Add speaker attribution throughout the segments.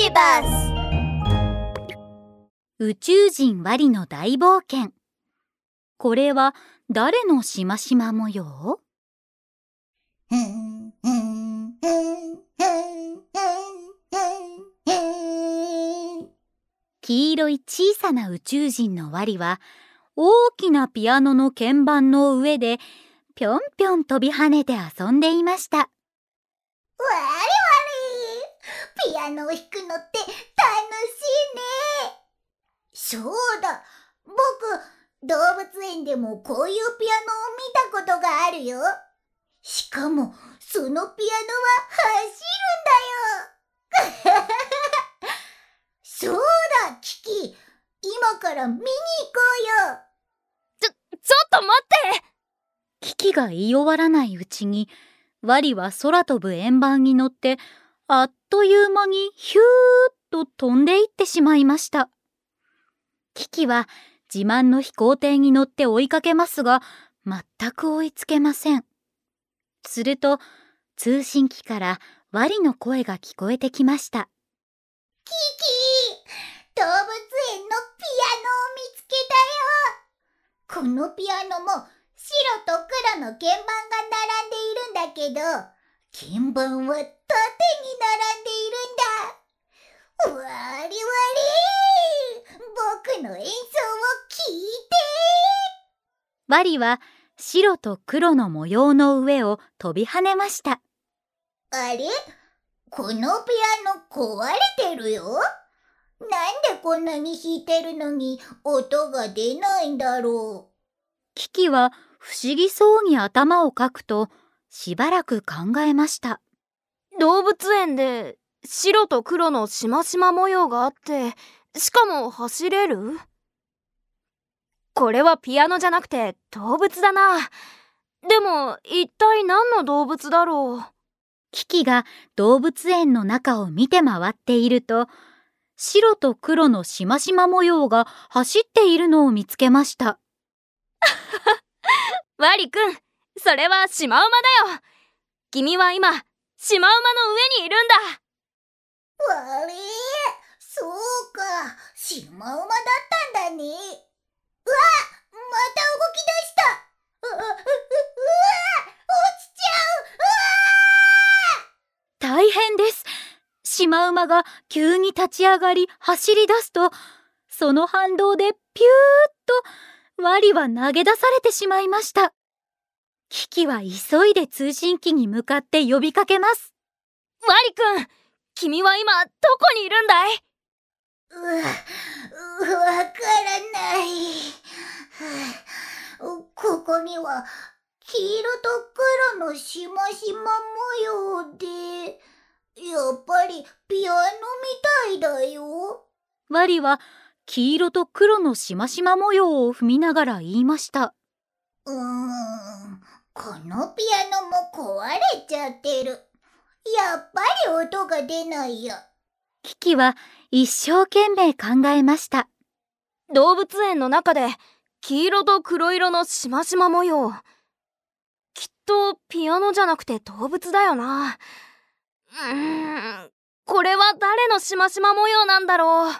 Speaker 1: ビバス
Speaker 2: 宇宙人ワリの大冒険。これは誰のしましま模様？黄色い小さな宇宙人のワリは大きなピアノの鍵盤の上でぴょんぴょん飛び跳ねて遊んでいました。わ
Speaker 3: りわりピアノを弾くのって楽しいね。そうだ。僕動物園でもこういうピアノを見たことがあるよ。しかもそのピアノは走るんだよ。そうだ。キキ今から見に行こうよ。
Speaker 1: ちょ、ちょっと待って。
Speaker 2: キキが言い終わらないうちに、ワリは空飛ぶ円盤に乗って、あっという間にヒューッと飛んでいってしまいました。キキは自慢の飛行艇に乗って追いかけますが、全く追いつけません。すると、通信機からワリの声が聞こえてきました。
Speaker 3: キキ動物園のピアノを見つけたよこのピアノも白と黒の鍵盤が並んでいるんだけど、鍵盤は縦に並んでいるんだ。わりわり僕の演奏を聞いて。
Speaker 2: ワリは白と黒の模様の上を飛び跳ねました。
Speaker 3: あれ？このピアノ壊れてるよ。なんでこんなに弾いてるのに音が出ないんだろう。
Speaker 2: キキは不思議そうに頭をかくとしばらく考えました
Speaker 1: 動物園で白と黒のしましま模様があってしかも走れる？これはピアノじゃなくて動物だな。でも一体何の動物だろう？
Speaker 2: キキが動物園の中を見て回っていると白と黒のしましま模様が走っているのを見つけました。
Speaker 1: ワリくん、それはシマウマだよ。君は今、シマウマの上にいるんだ。
Speaker 3: われそうか、シマウマだったんだね。うわ、また動き出した。う、う、う、うわ、落ちち
Speaker 2: ゃう。うわ大変です。シマウマが急に立ち上がり走り出すと、その反動でピューッとワリは投げ出されてしまいました。キキは急いで通信機に向かって呼びかけます。
Speaker 1: ワリくん、君は今どこにいるんだい？う
Speaker 3: わ、わからない。ここには黄色と黒のしましま模様で、やっぱりピアノみたいだよ。
Speaker 2: ワリは黄色と黒のしましま模様を踏みながら言いました。
Speaker 3: うーん、このピアノも壊れちゃってる。やっぱり音が出ないよ。
Speaker 2: キキは一生懸命考えました。
Speaker 1: 動物園の中で黄色と黒色のしましま模様。きっとピアノじゃなくて動物だよな。うーん、これは誰のしましま模様なんだろう。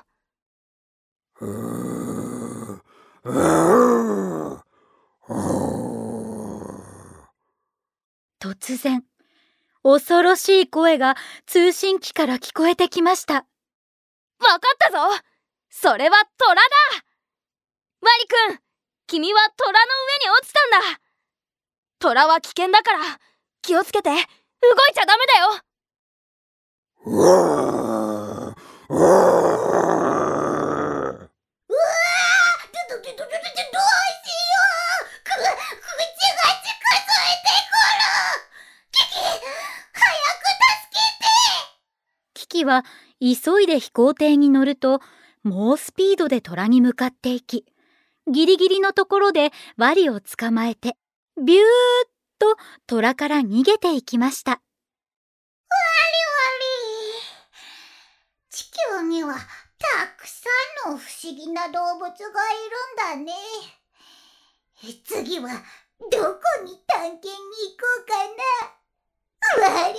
Speaker 2: 突然恐ろしい声が通信機から聞こえてきました。わ
Speaker 1: かったぞ。それは虎だ。ワリくん君は虎の上に落ちたんだ。虎は危険だから気をつけて。動いちゃダメ
Speaker 3: だよ
Speaker 2: キは急いで飛行艇に乗ると猛スピードで虎に向かっていきギリギリのところでワリを捕まえてビューッと虎から逃げていきました。ワ
Speaker 3: リワリ地球にはたくさんの不思議な動物がいるんだね。次はどこに探検に行こうかな。ワリワリ